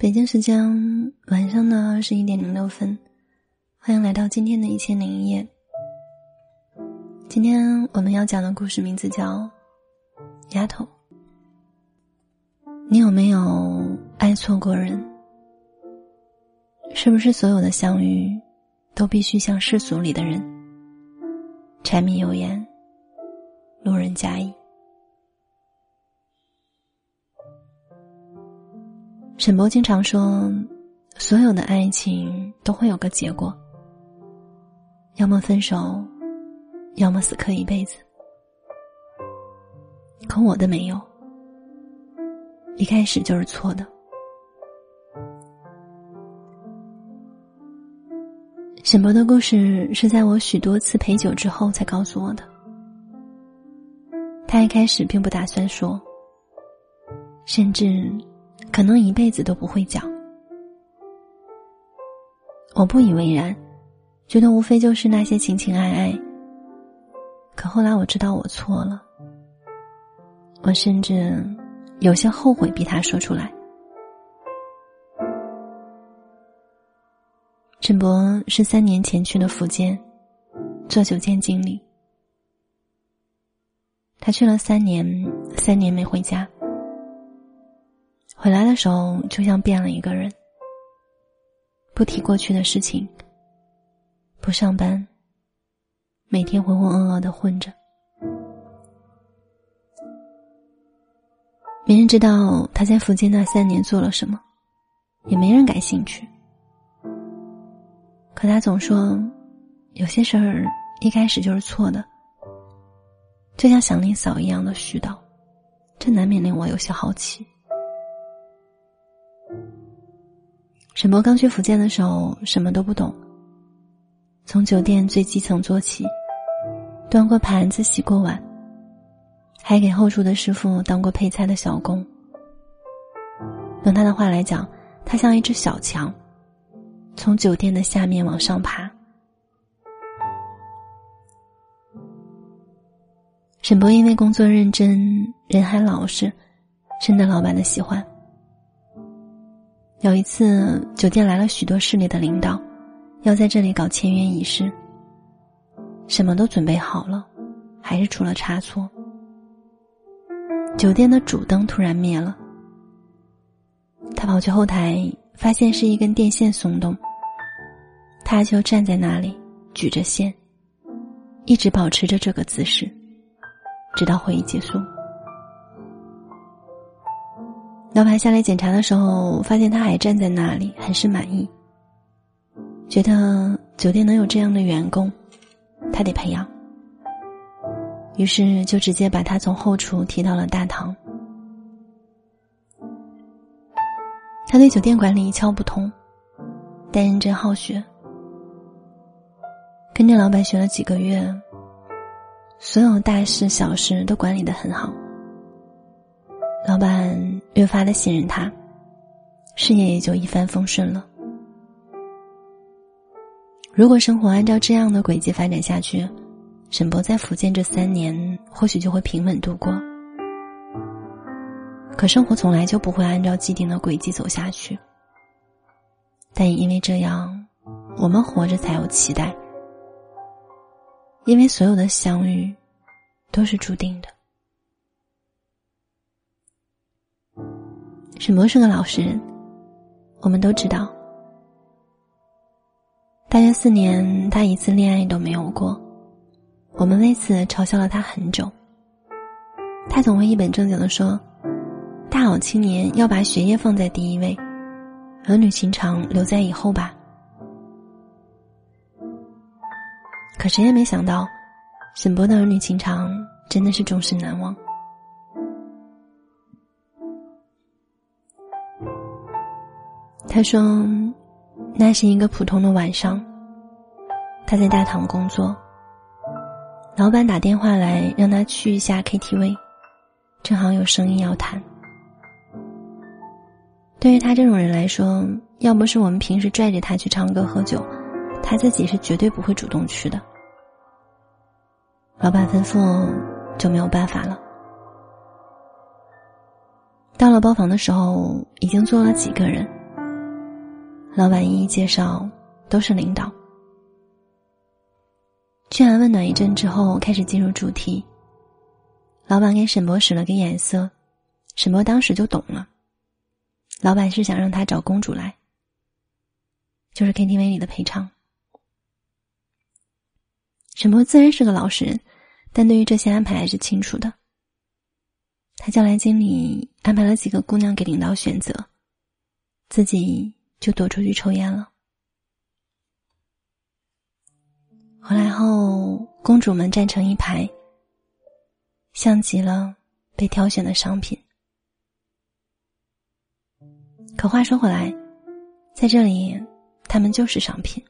北京时间晚上的二十一点零六分，欢迎来到今天的一千零一夜。今天我们要讲的故事名字叫《丫头》。你有没有爱错过人？是不是所有的相遇，都必须像世俗里的人，柴米油盐，路人甲乙？沈博经常说，所有的爱情都会有个结果，要么分手，要么死磕一辈子。可我的没有，一开始就是错的。沈博的故事是在我许多次陪酒之后才告诉我的，他一开始并不打算说，甚至。可能一辈子都不会讲。我不以为然，觉得无非就是那些情情爱爱。可后来我知道我错了，我甚至有些后悔逼他说出来。陈博是三年前去的福建，做酒店经理。他去了三年，三年没回家。回来的时候，就像变了一个人，不提过去的事情，不上班，每天浑浑噩噩的混着，没人知道他在福建那三年做了什么，也没人感兴趣。可他总说，有些事儿一开始就是错的，就像祥林嫂一样的絮叨，这难免令我有些好奇。沈博刚去福建的时候，什么都不懂。从酒店最基层做起，端过盘子、洗过碗，还给后厨的师傅当过配菜的小工。用他的话来讲，他像一只小强，从酒店的下面往上爬。沈博因为工作认真，人还老实，深得老板的喜欢。有一次，酒店来了许多市里的领导，要在这里搞签约仪式。什么都准备好了，还是出了差错。酒店的主灯突然灭了，他跑去后台，发现是一根电线松动。他就站在那里，举着线，一直保持着这个姿势，直到会议结束。老板下来检查的时候，发现他还站在那里，很是满意。觉得酒店能有这样的员工，他得培养。于是就直接把他从后厨提到了大堂。他对酒店管理一窍不通，但认真好学。跟着老板学了几个月，所有大事小事都管理的很好。老板越发的信任他，事业也就一帆风顺了。如果生活按照这样的轨迹发展下去，沈博在福建这三年或许就会平稳度过。可生活从来就不会按照既定的轨迹走下去。但也因为这样，我们活着才有期待，因为所有的相遇都是注定的。沈博是个老实人，我们都知道。大学四年，他一次恋爱都没有过，我们为此嘲笑了他很久。他总会一本正经的说：“大好青年要把学业放在第一位，儿女情长留在以后吧。”可谁也没想到，沈博的儿女情长真的是终身难忘。他说：“那是一个普通的晚上，他在大堂工作。老板打电话来让他去一下 KTV，正好有生意要谈。对于他这种人来说，要不是我们平时拽着他去唱歌喝酒，他自己是绝对不会主动去的。老板吩咐，就没有办法了。到了包房的时候，已经坐了几个人。”老板一一介绍，都是领导。嘘寒问暖一阵之后，开始进入主题。老板给沈博使了个眼色，沈博当时就懂了。老板是想让他找公主来，就是 KTV 里的陪唱。沈博自然是个老实人，但对于这些安排还是清楚的。他叫来经理，安排了几个姑娘给领导选择，自己就躲出去抽烟了。回来后，公主们站成一排，像极了被挑选的商品。可话说回来，在这里，他们就是商品。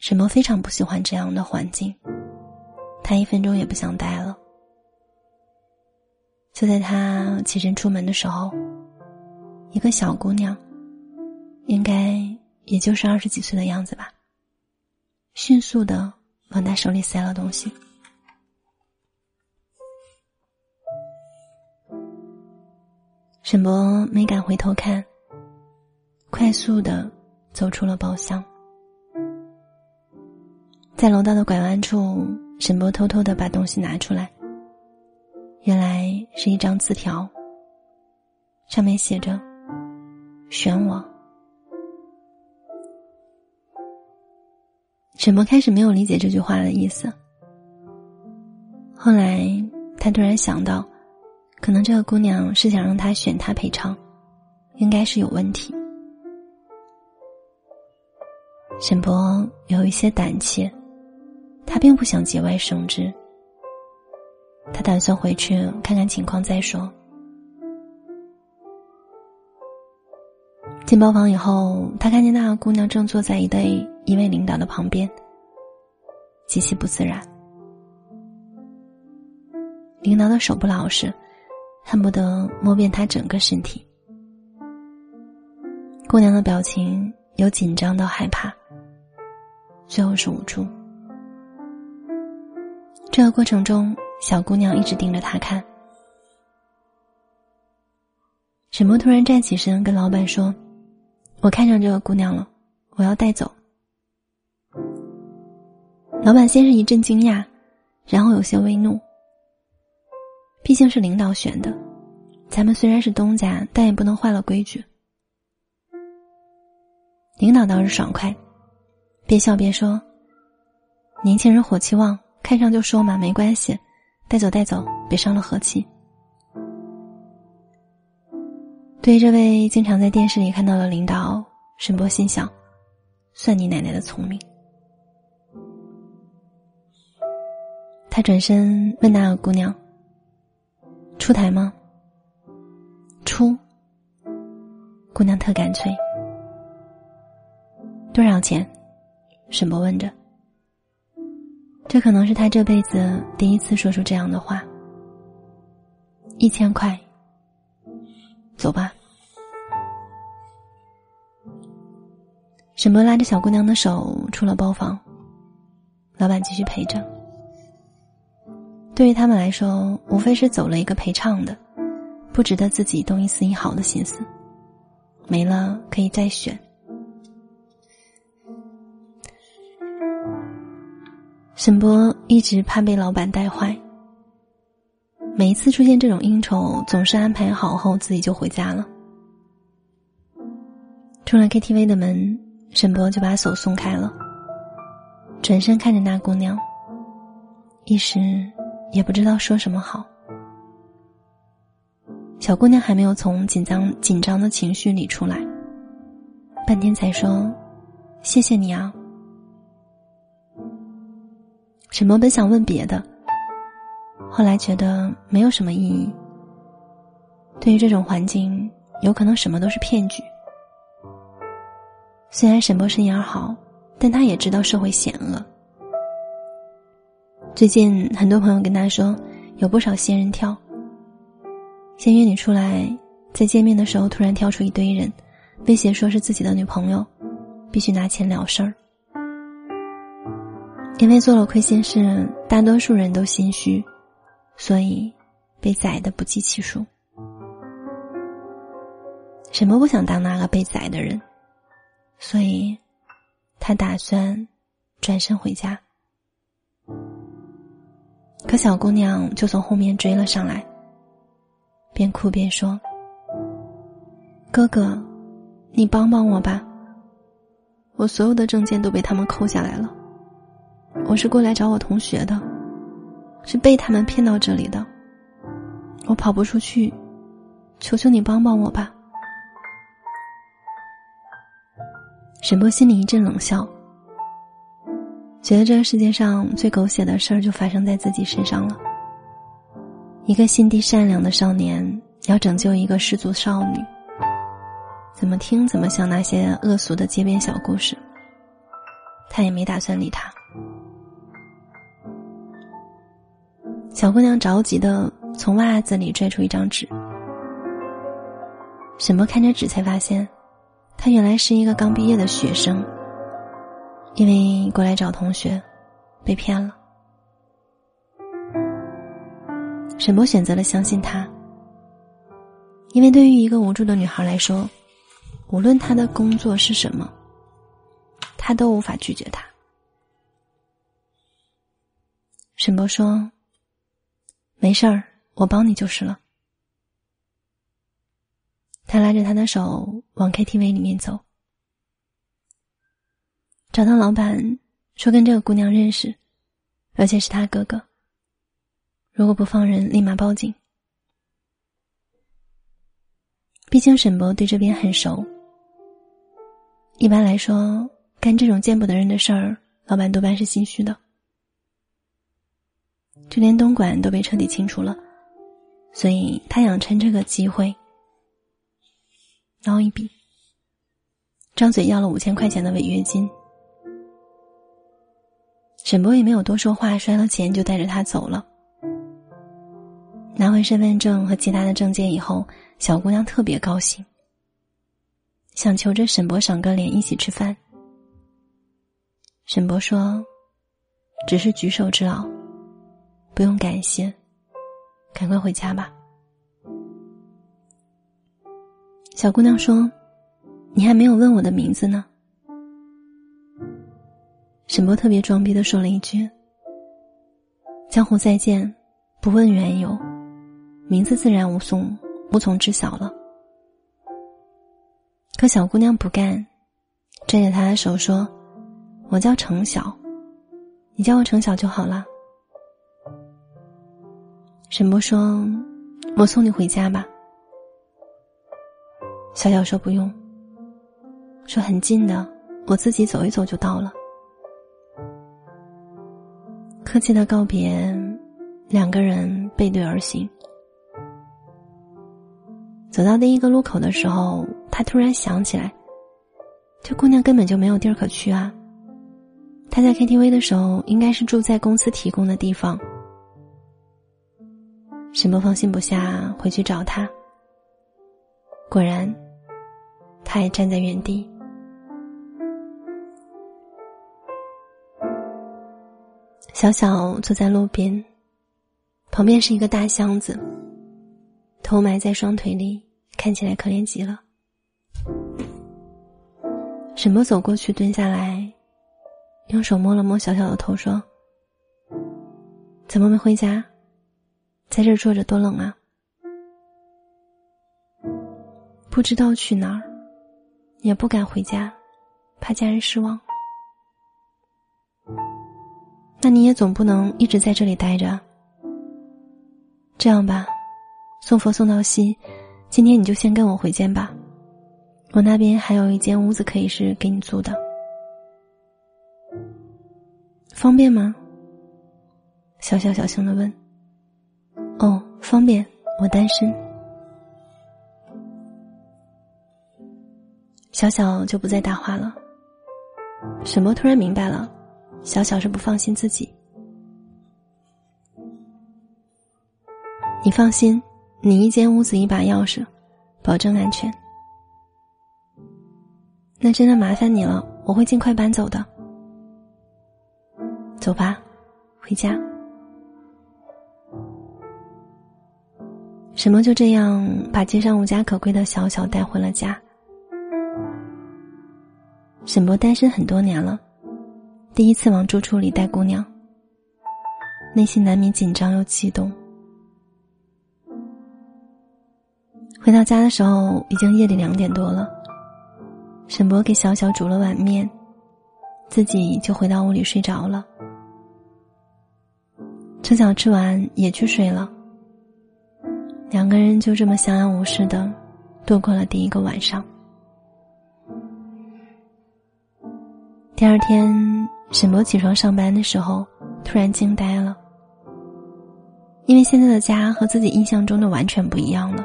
沈墨非常不喜欢这样的环境，他一分钟也不想待了。就在他起身出门的时候，一个小姑娘，应该也就是二十几岁的样子吧，迅速的往他手里塞了东西。沈博没敢回头看，快速的走出了包厢，在楼道的拐弯处，沈博偷偷的把东西拿出来。原来是一张字条，上面写着：“选我。”沈博开始没有理解这句话的意思，后来他突然想到，可能这个姑娘是想让他选他赔偿，应该是有问题。沈博有一些胆怯，他并不想节外生枝。他打算回去看看情况再说。进包房以后，他看见那个姑娘正坐在一对一位领导的旁边，极其不自然。领导的手不老实，恨不得摸遍他整个身体。姑娘的表情由紧张到害怕，最后是无助。这个过程中。小姑娘一直盯着他看。沈墨突然站起身，跟老板说：“我看上这个姑娘了，我要带走。”老板先是一阵惊讶，然后有些微怒。毕竟是领导选的，咱们虽然是东家，但也不能坏了规矩。领导倒是爽快，边笑边说：“年轻人火气旺，看上就说嘛，没关系。”带走，带走，别伤了和气。对这位经常在电视里看到的领导，沈波心想：算你奶奶的聪明。他转身问那个姑娘：“出台吗？”出。姑娘特干脆。多少钱？沈波问着。这可能是他这辈子第一次说出这样的话。一千块，走吧。沈博拉着小姑娘的手出了包房，老板继续陪着。对于他们来说，无非是走了一个陪唱的，不值得自己动一丝一毫的心思。没了可以再选。沈波一直怕被老板带坏。每一次出现这种应酬，总是安排好后自己就回家了。出了 KTV 的门，沈博就把手松开了，转身看着那姑娘，一时也不知道说什么好。小姑娘还没有从紧张紧张的情绪里出来，半天才说：“谢谢你啊。”沈博本想问别的，后来觉得没有什么意义。对于这种环境，有可能什么都是骗局。虽然沈博士眼好，但他也知道社会险恶。最近很多朋友跟他说，有不少仙人跳。先约你出来，在见面的时候突然跳出一堆人，威胁说是自己的女朋友，必须拿钱了事儿。因为做了亏心事，大多数人都心虚，所以被宰的不计其数。什么不想当那个被宰的人，所以，他打算转身回家。可小姑娘就从后面追了上来，边哭边说：“哥哥，你帮帮我吧！我所有的证件都被他们扣下来了。我是过来找我同学的，是被他们骗到这里的。我跑不出去，求求你帮帮我吧！”沈波心里一阵冷笑。觉得这个世界上最狗血的事儿就发生在自己身上了。一个心地善良的少年要拯救一个失足少女，怎么听怎么像那些恶俗的街边小故事。他也没打算理他。小姑娘着急的从袜子里拽出一张纸，沈博看着纸才发现，他原来是一个刚毕业的学生。因为过来找同学，被骗了。沈博选择了相信他，因为对于一个无助的女孩来说，无论她的工作是什么，他都无法拒绝她。沈波说：“没事儿，我帮你就是了。”他拉着她的手往 KTV 里面走。找到老板，说跟这个姑娘认识，而且是他哥哥。如果不放人，立马报警。毕竟沈博对这边很熟。一般来说，干这种见不得人的事儿，老板多半是心虚的。就连东莞都被彻底清除了，所以他想趁这个机会捞一笔，张嘴要了五千块钱的违约金。沈博也没有多说话，摔了钱就带着他走了。拿回身份证和其他的证件以后，小姑娘特别高兴，想求着沈博赏个脸一起吃饭。沈博说：“只是举手之劳，不用感谢，赶快回家吧。”小姑娘说：“你还没有问我的名字呢。”沈波特别装逼的说了一句：“江湖再见，不问缘由，名字自然无从无从知晓了。”可小姑娘不干，拽着他的手说：“我叫程晓，你叫我程晓就好了。”沈波说：“我送你回家吧。”小小说：“不用，说很近的，我自己走一走就到了。”客气的告别，两个人背对而行。走到第一个路口的时候，他突然想起来，这姑娘根本就没有地儿可去啊。他在 KTV 的时候，应该是住在公司提供的地方。沈波放心不下，回去找他。果然，他也站在原地。小小坐在路边，旁边是一个大箱子，头埋在双腿里，看起来可怜极了。沈波走过去，蹲下来，用手摸了摸小小的头，说：“怎么没回家？在这儿坐着多冷啊！不知道去哪儿，也不敢回家，怕家人失望。”那你也总不能一直在这里待着。这样吧，送佛送到西，今天你就先跟我回间吧。我那边还有一间屋子可以是给你租的，方便吗？小小小声的问。哦，方便，我单身。小小就不再搭话了。沈么突然明白了。小小是不放心自己，你放心，你一间屋子一把钥匙，保证安全。那真的麻烦你了，我会尽快搬走的。走吧，回家。沈墨就这样把街上无家可归的小小带回了家。沈博单身很多年了，第一次往住处里带姑娘，内心难免紧张又激动。回到家的时候，已经夜里两点多了。沈博给小小煮了碗面，自己就回到屋里睡着了。程晓吃完也去睡了。两个人就这么相安无事的度过了第一个晚上。第二天，沈博起床上班的时候，突然惊呆了，因为现在的家和自己印象中的完全不一样了。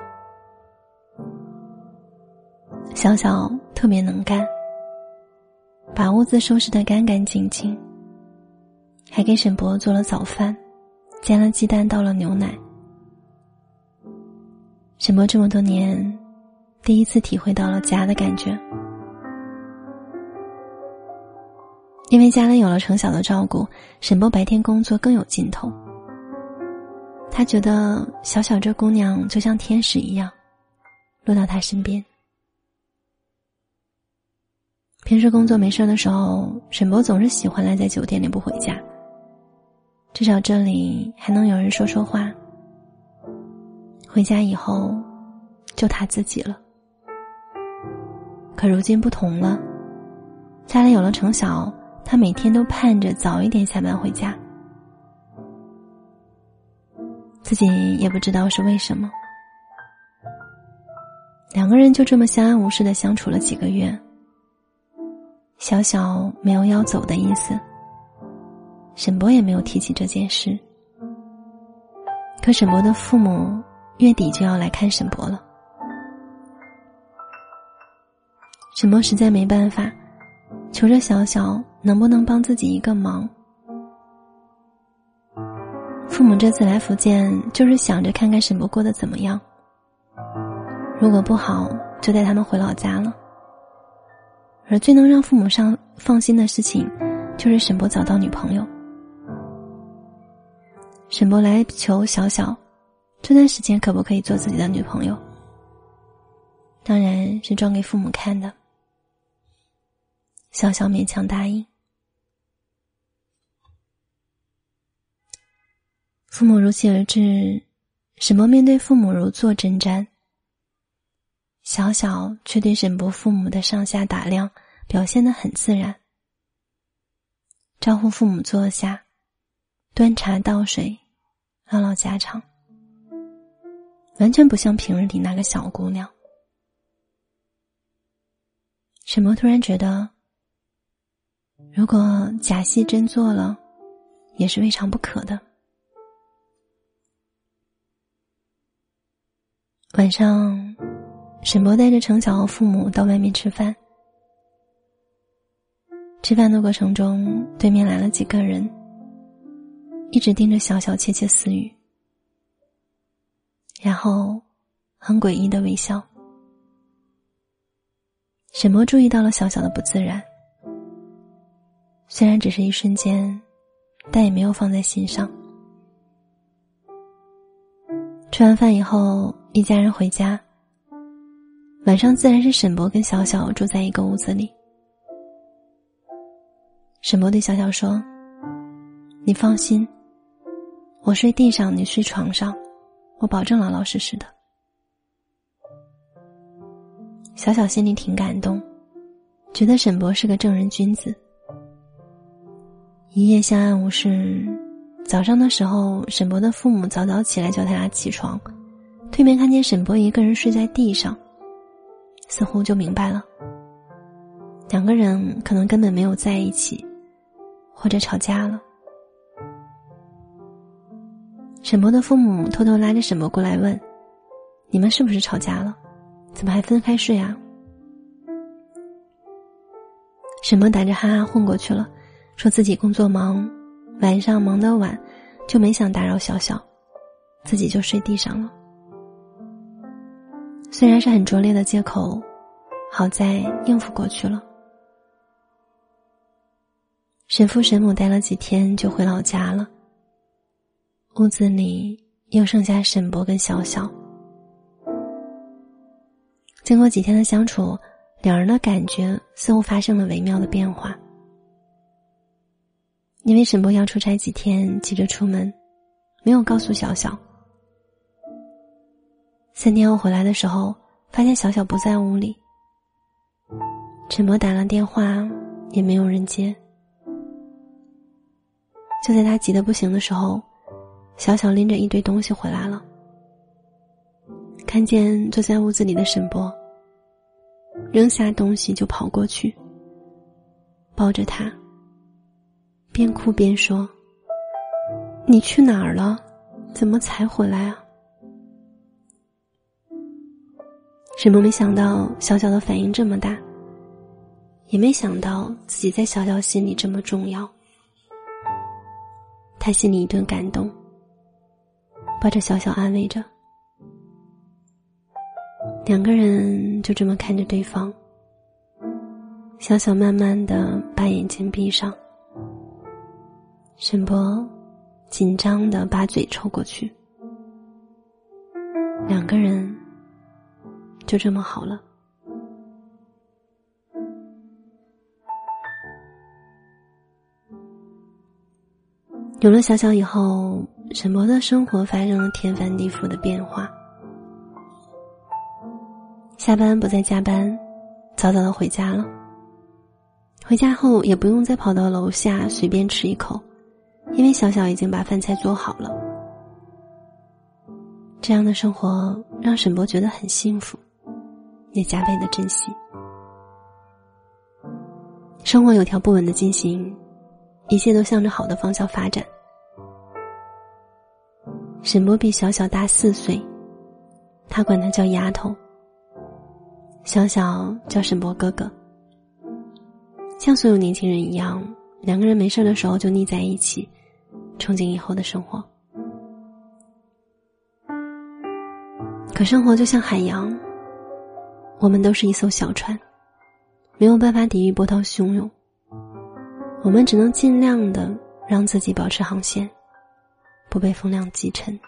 小小特别能干，把屋子收拾得干干净净，还给沈博做了早饭，煎了鸡蛋，倒了牛奶。沈博这么多年，第一次体会到了家的感觉。因为家里有了程晓的照顾，沈波白天工作更有劲头。他觉得小小这姑娘就像天使一样，落到他身边。平时工作没事的时候，沈博总是喜欢赖在酒店里不回家。至少这里还能有人说说话。回家以后，就他自己了。可如今不同了，家里有了程晓。他每天都盼着早一点下班回家，自己也不知道是为什么。两个人就这么相安无事的相处了几个月。小小没有要走的意思，沈博也没有提起这件事。可沈博的父母月底就要来看沈博了，沈博实在没办法，求着小小。能不能帮自己一个忙？父母这次来福建，就是想着看看沈博过得怎么样。如果不好，就带他们回老家了。而最能让父母上放心的事情，就是沈博找到女朋友。沈博来求小小，这段时间可不可以做自己的女朋友？当然是装给父母看的。小小勉强答应。父母如期而至，沈博面对父母如坐针毡。小小却对沈博父母的上下打量表现的很自然，招呼父母坐下，端茶倒水，唠唠家常，完全不像平日里那个小姑娘。沈博突然觉得，如果假戏真做了，也是未尝不可的。晚上，沈博带着程晓和父母到外面吃饭。吃饭的过程中，对面来了几个人，一直盯着小小窃窃私语，然后很诡异的微笑。沈博注意到了小小的不自然，虽然只是一瞬间，但也没有放在心上。吃完饭以后。一家人回家，晚上自然是沈博跟小小住在一个屋子里。沈博对小小说：“你放心，我睡地上，你睡床上，我保证老老实实的。”小小心里挺感动，觉得沈博是个正人君子。一夜相安无事，早上的时候，沈博的父母早早起来叫他俩起床。对面看见沈博一个人睡在地上，似乎就明白了，两个人可能根本没有在一起，或者吵架了。沈博的父母偷偷拉着沈博过来问：“你们是不是吵架了？怎么还分开睡啊？”沈博打着哈哈混过去了，说自己工作忙，晚上忙得晚，就没想打扰小小，自己就睡地上了。虽然是很拙劣的借口，好在应付过去了。沈父沈母待了几天就回老家了。屋子里又剩下沈博跟小小，经过几天的相处，两人的感觉似乎发生了微妙的变化。因为沈博要出差几天，急着出门，没有告诉小小。三天后回来的时候，发现小小不在屋里。沈博打了电话，也没有人接。就在他急得不行的时候，小小拎着一堆东西回来了。看见坐在屋子里的沈波，扔下东西就跑过去，抱着他，边哭边说：“你去哪儿了？怎么才回来啊？”沈波没想到小小的反应这么大，也没想到自己在小小心里这么重要。他心里一顿感动，抱着小小安慰着。两个人就这么看着对方。小小慢慢的把眼睛闭上，沈博紧张的把嘴抽过去。两个人就这么好了。有了小小以后，沈博的生活发生了天翻地覆的变化。下班不再加班，早早的回家了。回家后也不用再跑到楼下随便吃一口，因为小小已经把饭菜做好了。这样的生活让沈博觉得很幸福，也加倍的珍惜。生活有条不紊的进行，一切都向着好的方向发展。沈博比小小大四岁，他管他叫丫头。小小叫沈博哥哥，像所有年轻人一样，两个人没事的时候就腻在一起，憧憬以后的生活。可生活就像海洋，我们都是一艘小船，没有办法抵御波涛汹涌，我们只能尽量的让自己保持航线，不被风浪击沉。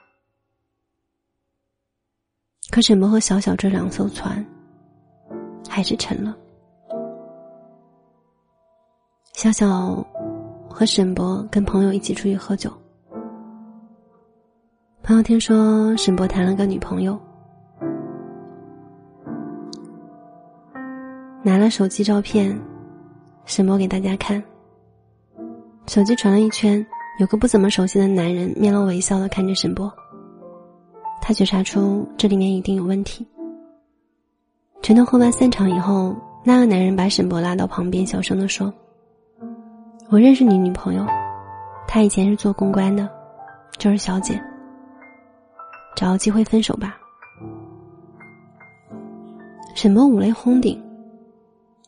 可沈博和小小这两艘船。还是沉了。小小和沈博跟朋友一起出去喝酒，朋友听说沈博谈了个女朋友，拿了手机照片，沈博给大家看。手机传了一圈，有个不怎么熟悉的男人面露微笑的看着沈博，他觉察出这里面一定有问题。全都喝完散场以后，那个男人把沈博拉到旁边，小声的说：“我认识你女朋友，她以前是做公关的，就是小姐。找个机会分手吧。”沈博五雷轰顶。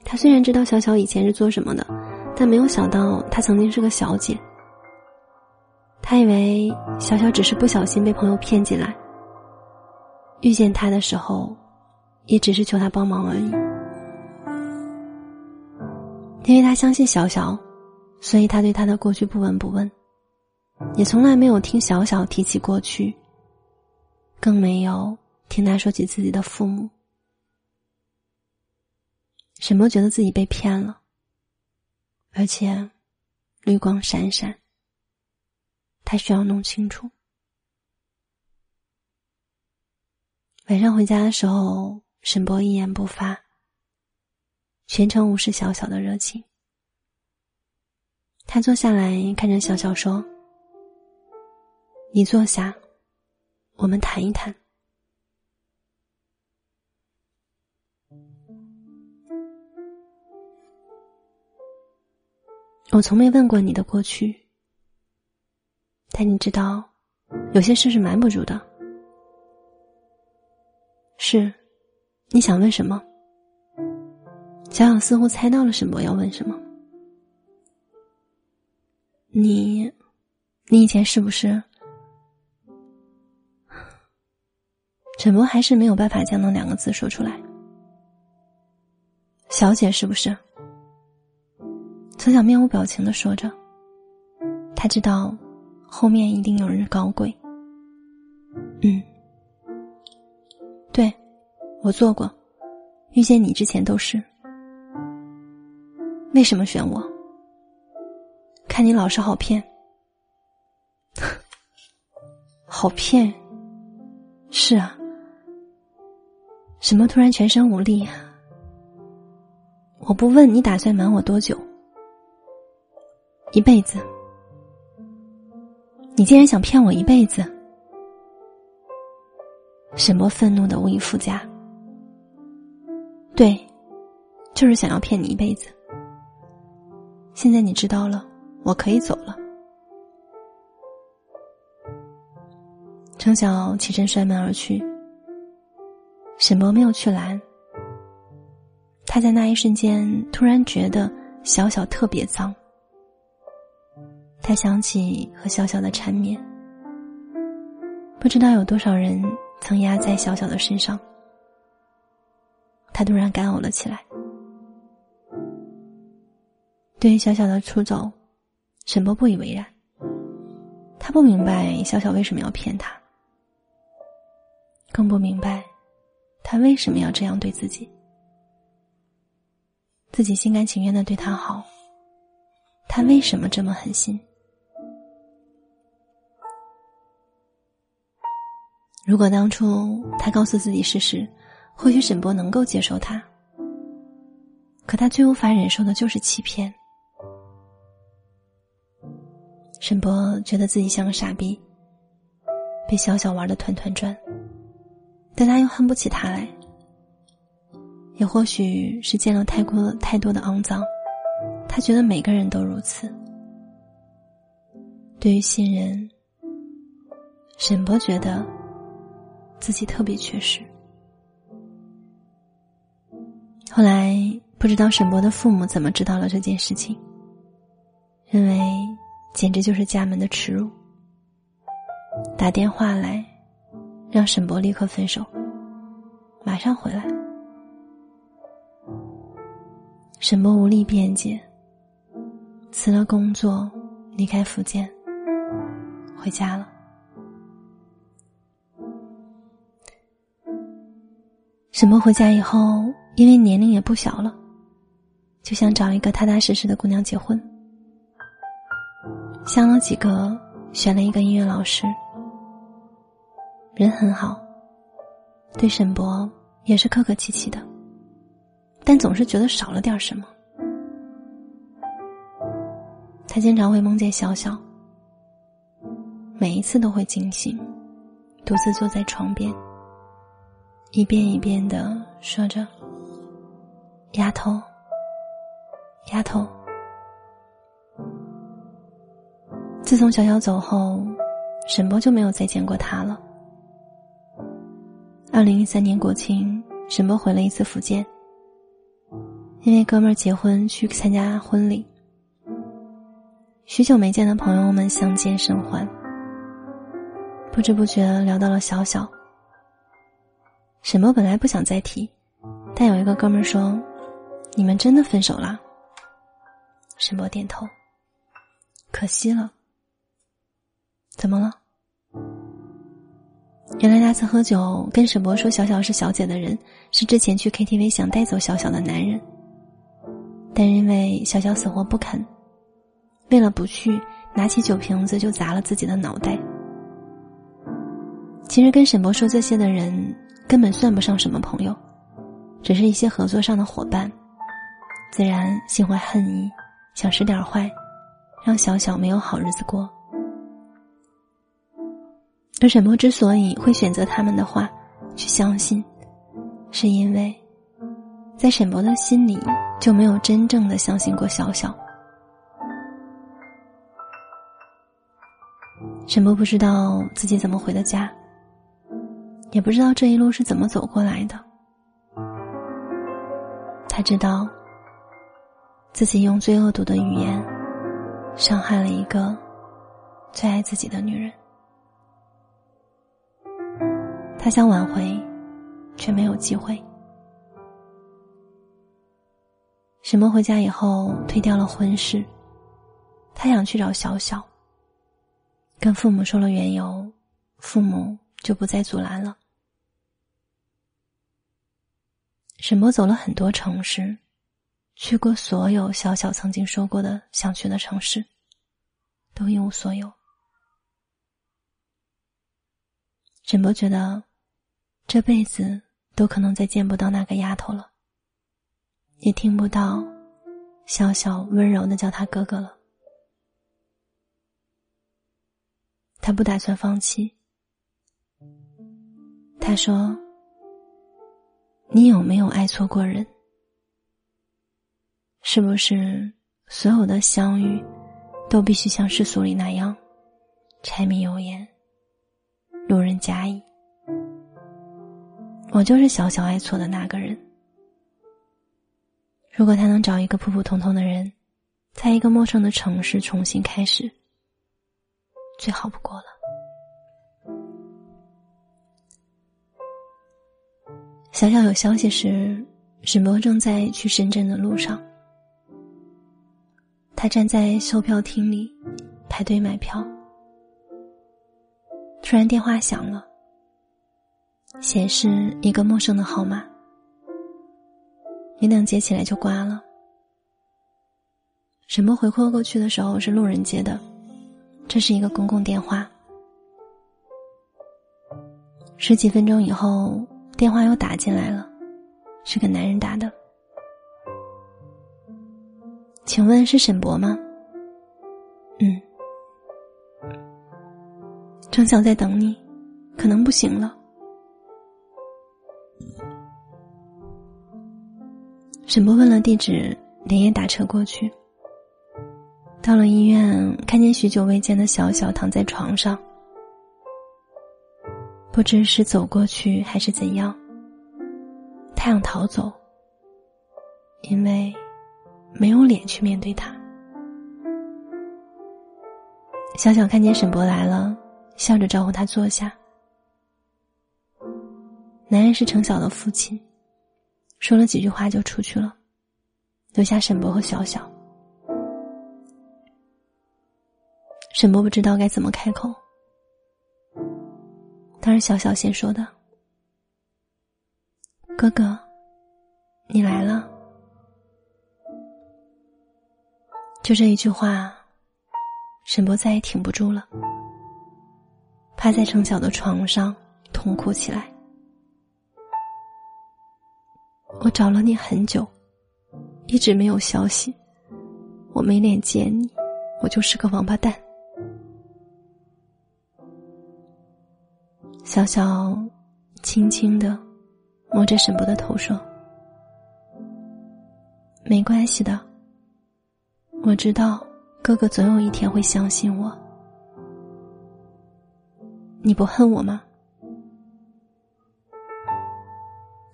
他虽然知道小小以前是做什么的，但没有想到她曾经是个小姐。他以为小小只是不小心被朋友骗进来。遇见他的时候。也只是求他帮忙而已，因为他相信小小，所以他对他的过去不闻不问，也从来没有听小小提起过去，更没有听他说起自己的父母。沈墨觉得自己被骗了，而且绿光闪闪，他需要弄清楚。晚上回家的时候。沈波一言不发，全程无视小小的热情。他坐下来看着小小说：“你坐下，我们谈一谈。我从没问过你的过去，但你知道，有些事是瞒不住的。是。”你想问什么？小小似乎猜到了沈博要问什么。你，你以前是不是？沈博还是没有办法将那两个字说出来。小姐是不是？从小面无表情的说着，他知道后面一定有人搞鬼。嗯，对。我做过，遇见你之前都是。为什么选我？看你老是好骗，好骗。是啊，什么突然全身无力？我不问你打算瞒我多久？一辈子。你竟然想骗我一辈子？沈博愤怒的无以复加。对，就是想要骗你一辈子。现在你知道了，我可以走了。程晓起身摔门而去。沈博没有去拦。他在那一瞬间突然觉得小小特别脏。他想起和小小的缠绵，不知道有多少人曾压在小小的身上。他突然干呕了起来。对于小小的出走，沈波不以为然。他不明白小小为什么要骗他，更不明白他为什么要这样对自己。自己心甘情愿的对他好，他为什么这么狠心？如果当初他告诉自己事实，或许沈博能够接受他。可他最无法忍受的就是欺骗。沈博觉得自己像个傻逼，被小小玩的团团转，但他又恨不起他来。也或许是见了太过太多的肮脏，他觉得每个人都如此。对于新人，沈博觉得。自己特别缺失。后来不知道沈博的父母怎么知道了这件事情，认为简直就是家门的耻辱，打电话来让沈博立刻分手，马上回来。沈博无力辩解，辞了工作，离开福建，回家了。沈博回家以后，因为年龄也不小了，就想找一个踏踏实实的姑娘结婚。相了几个，选了一个音乐老师，人很好，对沈博也是客客气气的，但总是觉得少了点什么。他经常会梦见小小，每一次都会惊醒，独自坐在床边。一遍一遍的说着：“丫头，丫头。”自从小小走后，沈波就没有再见过他了。二零一三年国庆，沈波回了一次福建，因为哥们儿结婚去参加婚礼。许久没见的朋友们相见甚欢，不知不觉聊到了小小。沈博本来不想再提，但有一个哥们说：“你们真的分手了？”沈博点头。可惜了。怎么了？原来那次喝酒跟沈博说小小是小姐的人，是之前去 KTV 想带走小小的男人，但因为小小死活不肯，为了不去，拿起酒瓶子就砸了自己的脑袋。其实跟沈博说这些的人。根本算不上什么朋友，只是一些合作上的伙伴，自然心怀恨意，想使点坏，让小小没有好日子过。而沈墨之所以会选择他们的话去相信，是因为，在沈博的心里就没有真正的相信过小小。沈博不知道自己怎么回的家。也不知道这一路是怎么走过来的。他知道，自己用最恶毒的语言，伤害了一个最爱自己的女人。他想挽回，却没有机会。沈墨回家以后，推掉了婚事，他想去找小小。跟父母说了缘由，父母就不再阻拦了。沈波走了很多城市，去过所有小小曾经说过的想去的城市，都一无所有。沈博觉得，这辈子都可能再见不到那个丫头了，也听不到小小温柔的叫他哥哥了。他不打算放弃。他说：“你有没有爱错过人？是不是所有的相遇，都必须像世俗里那样，柴米油盐，路人甲乙？我就是小小爱错的那个人。如果他能找一个普普通通的人，在一个陌生的城市重新开始。”最好不过了。小小有消息时，沈波正在去深圳的路上。他站在售票厅里排队买票，突然电话响了，显示一个陌生的号码。没等接起来就挂了。沈波回拨过去的时候，是路人接的。这是一个公共电话。十几分钟以后，电话又打进来了，是个男人打的。请问是沈博吗？嗯。正想在等你，可能不行了。沈博问了地址，连夜打车过去。到了医院，看见许久未见的小小躺在床上，不知是走过去还是怎样。他想逃走，因为没有脸去面对他。小小看见沈博来了，笑着招呼他坐下。男人是程晓的父亲，说了几句话就出去了，留下沈博和小小。沈博不知道该怎么开口，当然小小先说的：“哥哥，你来了。”就这一句话，沈波再也挺不住了，趴在程晓的床上痛哭起来。我找了你很久，一直没有消息，我没脸见你，我就是个王八蛋。小小轻轻的摸着沈博的头说：“没关系的，我知道哥哥总有一天会相信我。你不恨我吗？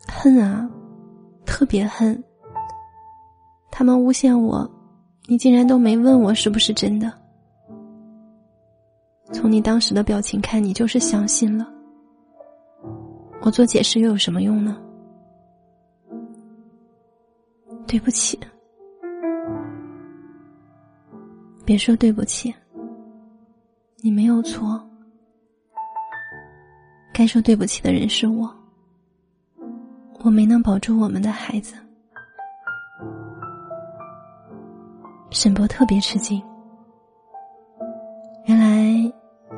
恨啊，特别恨。他们诬陷我，你竟然都没问我是不是真的。从你当时的表情看，你就是相信了。”我做解释又有什么用呢？对不起，别说对不起，你没有错，该说对不起的人是我，我没能保住我们的孩子。沈博特别吃惊，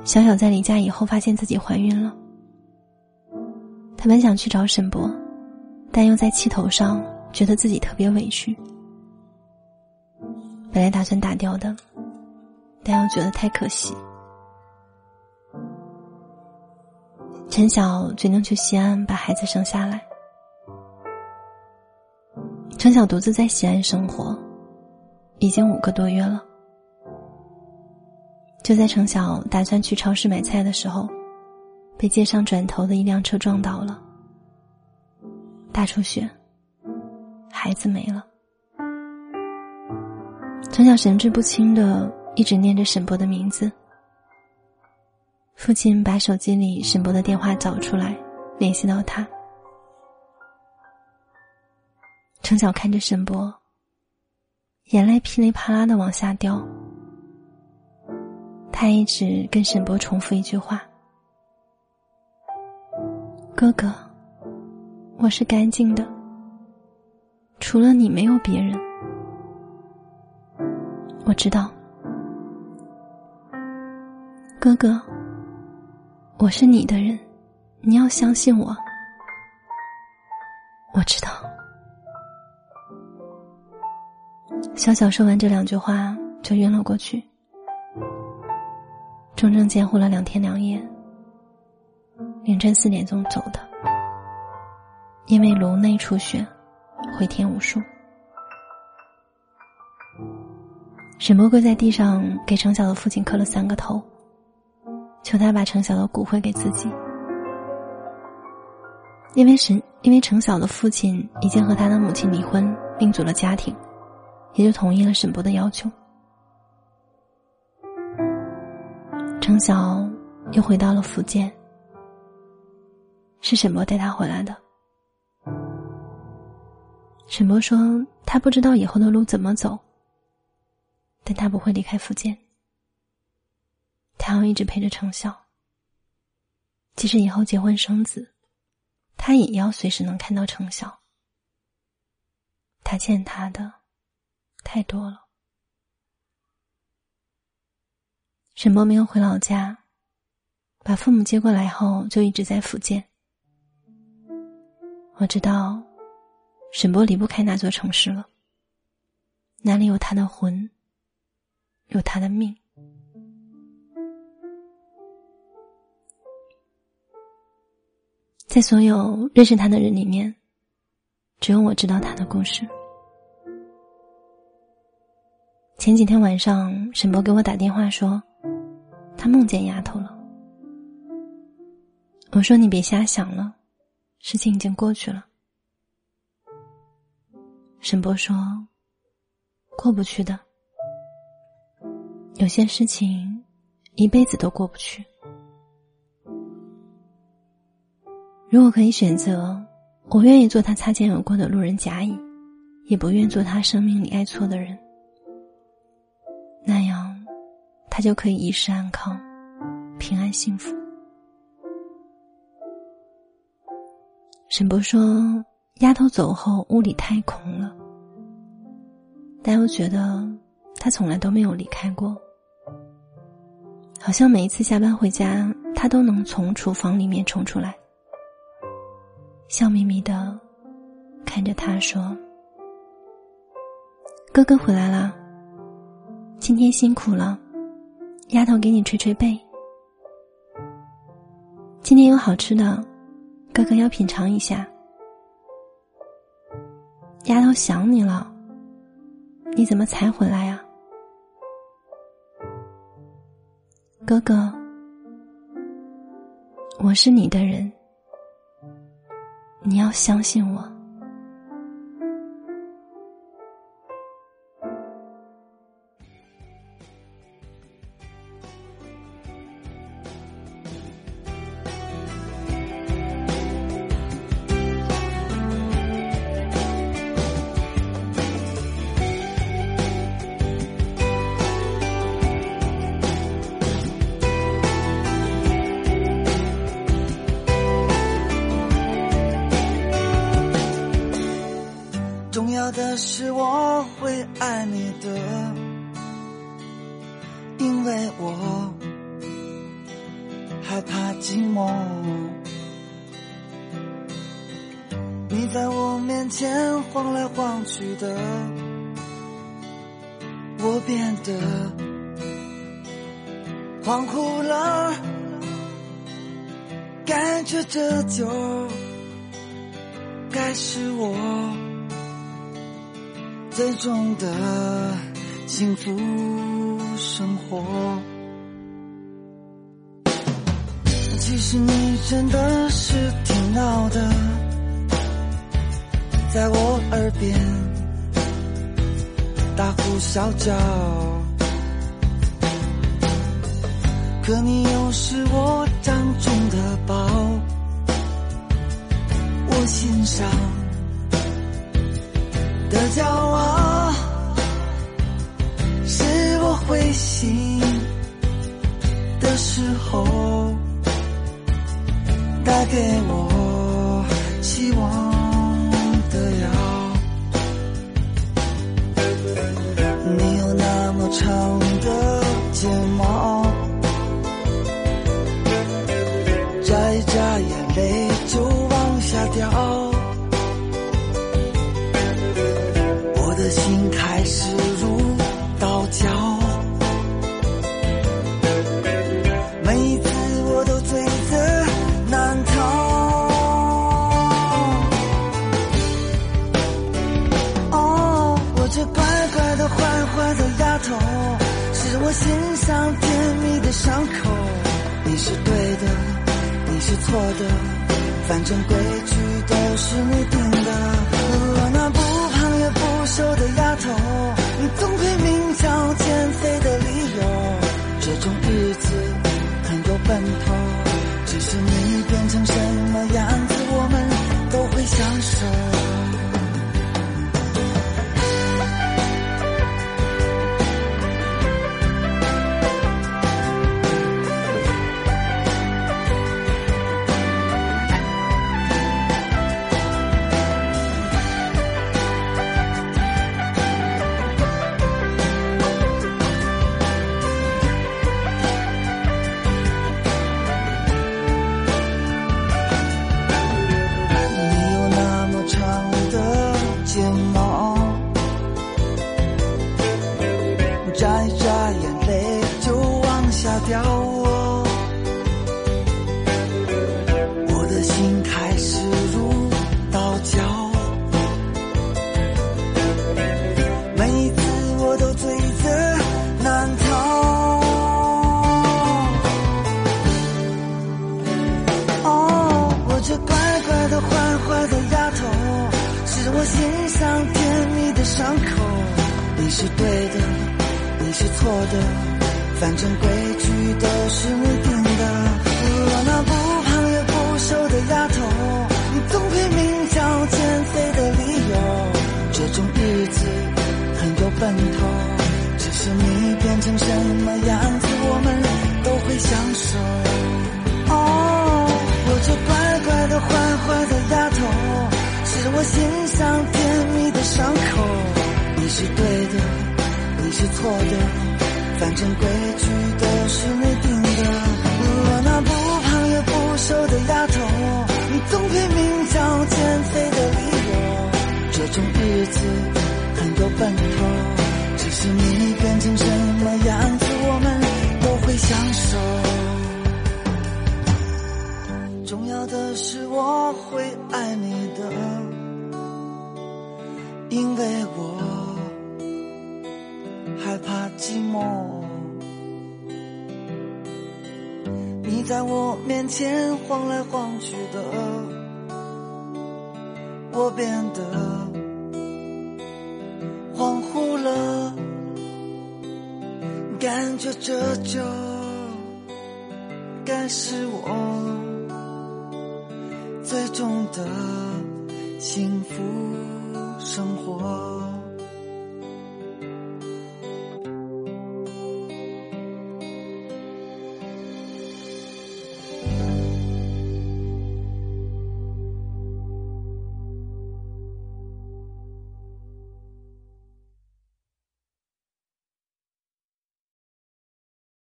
小小在离家以后发现自己怀孕了。他本想去找沈博，但又在气头上，觉得自己特别委屈。本来打算打掉的，但又觉得太可惜。陈晓决定去西安把孩子生下来。陈晓独自在西安生活，已经五个多月了。就在程晓打算去超市买菜的时候。被街上转头的一辆车撞倒了，大出血，孩子没了。程晓神志不清的一直念着沈博的名字。父亲把手机里沈博的电话找出来，联系到他。程晓看着沈博，眼泪噼里啪啦的往下掉。他一直跟沈博重复一句话。哥哥，我是干净的，除了你没有别人。我知道，哥哥，我是你的人，你要相信我。我知道。小小说完这两句话，就晕了过去。重症监护了两天两夜，凌晨四点钟走的，因为颅内出血，回天无术。沈波跪在地上，给程晓的父亲磕了三个头，求他把程晓的骨灰给自己。因为沈，因为程晓的父亲已经和他的母亲离婚，另组了家庭，也就同意了沈波的要求。程晓又回到了福建，是沈波带他回来的。沈波说：“他不知道以后的路怎么走。”但他不会离开福建，他要一直陪着程晓。即使以后结婚生子，他也要随时能看到程晓。他欠他的太多了。沈波没有回老家，把父母接过来后就一直在福建。我知道，沈波离不开那座城市了。哪里有他的魂？有他的命，在所有认识他的人里面，只有我知道他的故事。前几天晚上，沈博给我打电话说，他梦见丫头了。我说：“你别瞎想了，事情已经过去了。”沈博说：“过不去的。”有些事情，一辈子都过不去。如果可以选择，我愿意做他擦肩而过的路人甲乙，也不愿做他生命里爱错的人。他就可以一世安康，平安幸福。沈博说：“丫头走后，屋里太空了。”但又觉得。他从来都没有离开过，好像每一次下班回家，他都能从厨房里面冲出来，笑眯眯的看着他说：“哥哥回来了，今天辛苦了，丫头给你捶捶背。今天有好吃的，哥哥要品尝一下。丫头想你了，你怎么才回来呀？”哥哥，我是你的人，你要相信我。这就该是我。最终的幸福生活。其实你真的是挺闹的，在我耳边大呼小叫，可你又是我掌中的宝，我心上。的骄傲，是我灰心的时候带给我我的，反正规矩都是你定的。我那不胖也不瘦的丫头，你总会名叫减肥的理由。这种日子很有奔头，心上甜蜜的伤口。你是对的，你是错的，反正规矩都是你定的。我那不胖也不瘦的丫头，你总会名叫减肥的理由。这种日子很有奔头，只是你变成什么样子，我们都会享受。重要的是我会因为我害怕寂寞。你在我面前晃来晃去的，我变得恍惚了，感觉这就该是我。最终的幸福生活。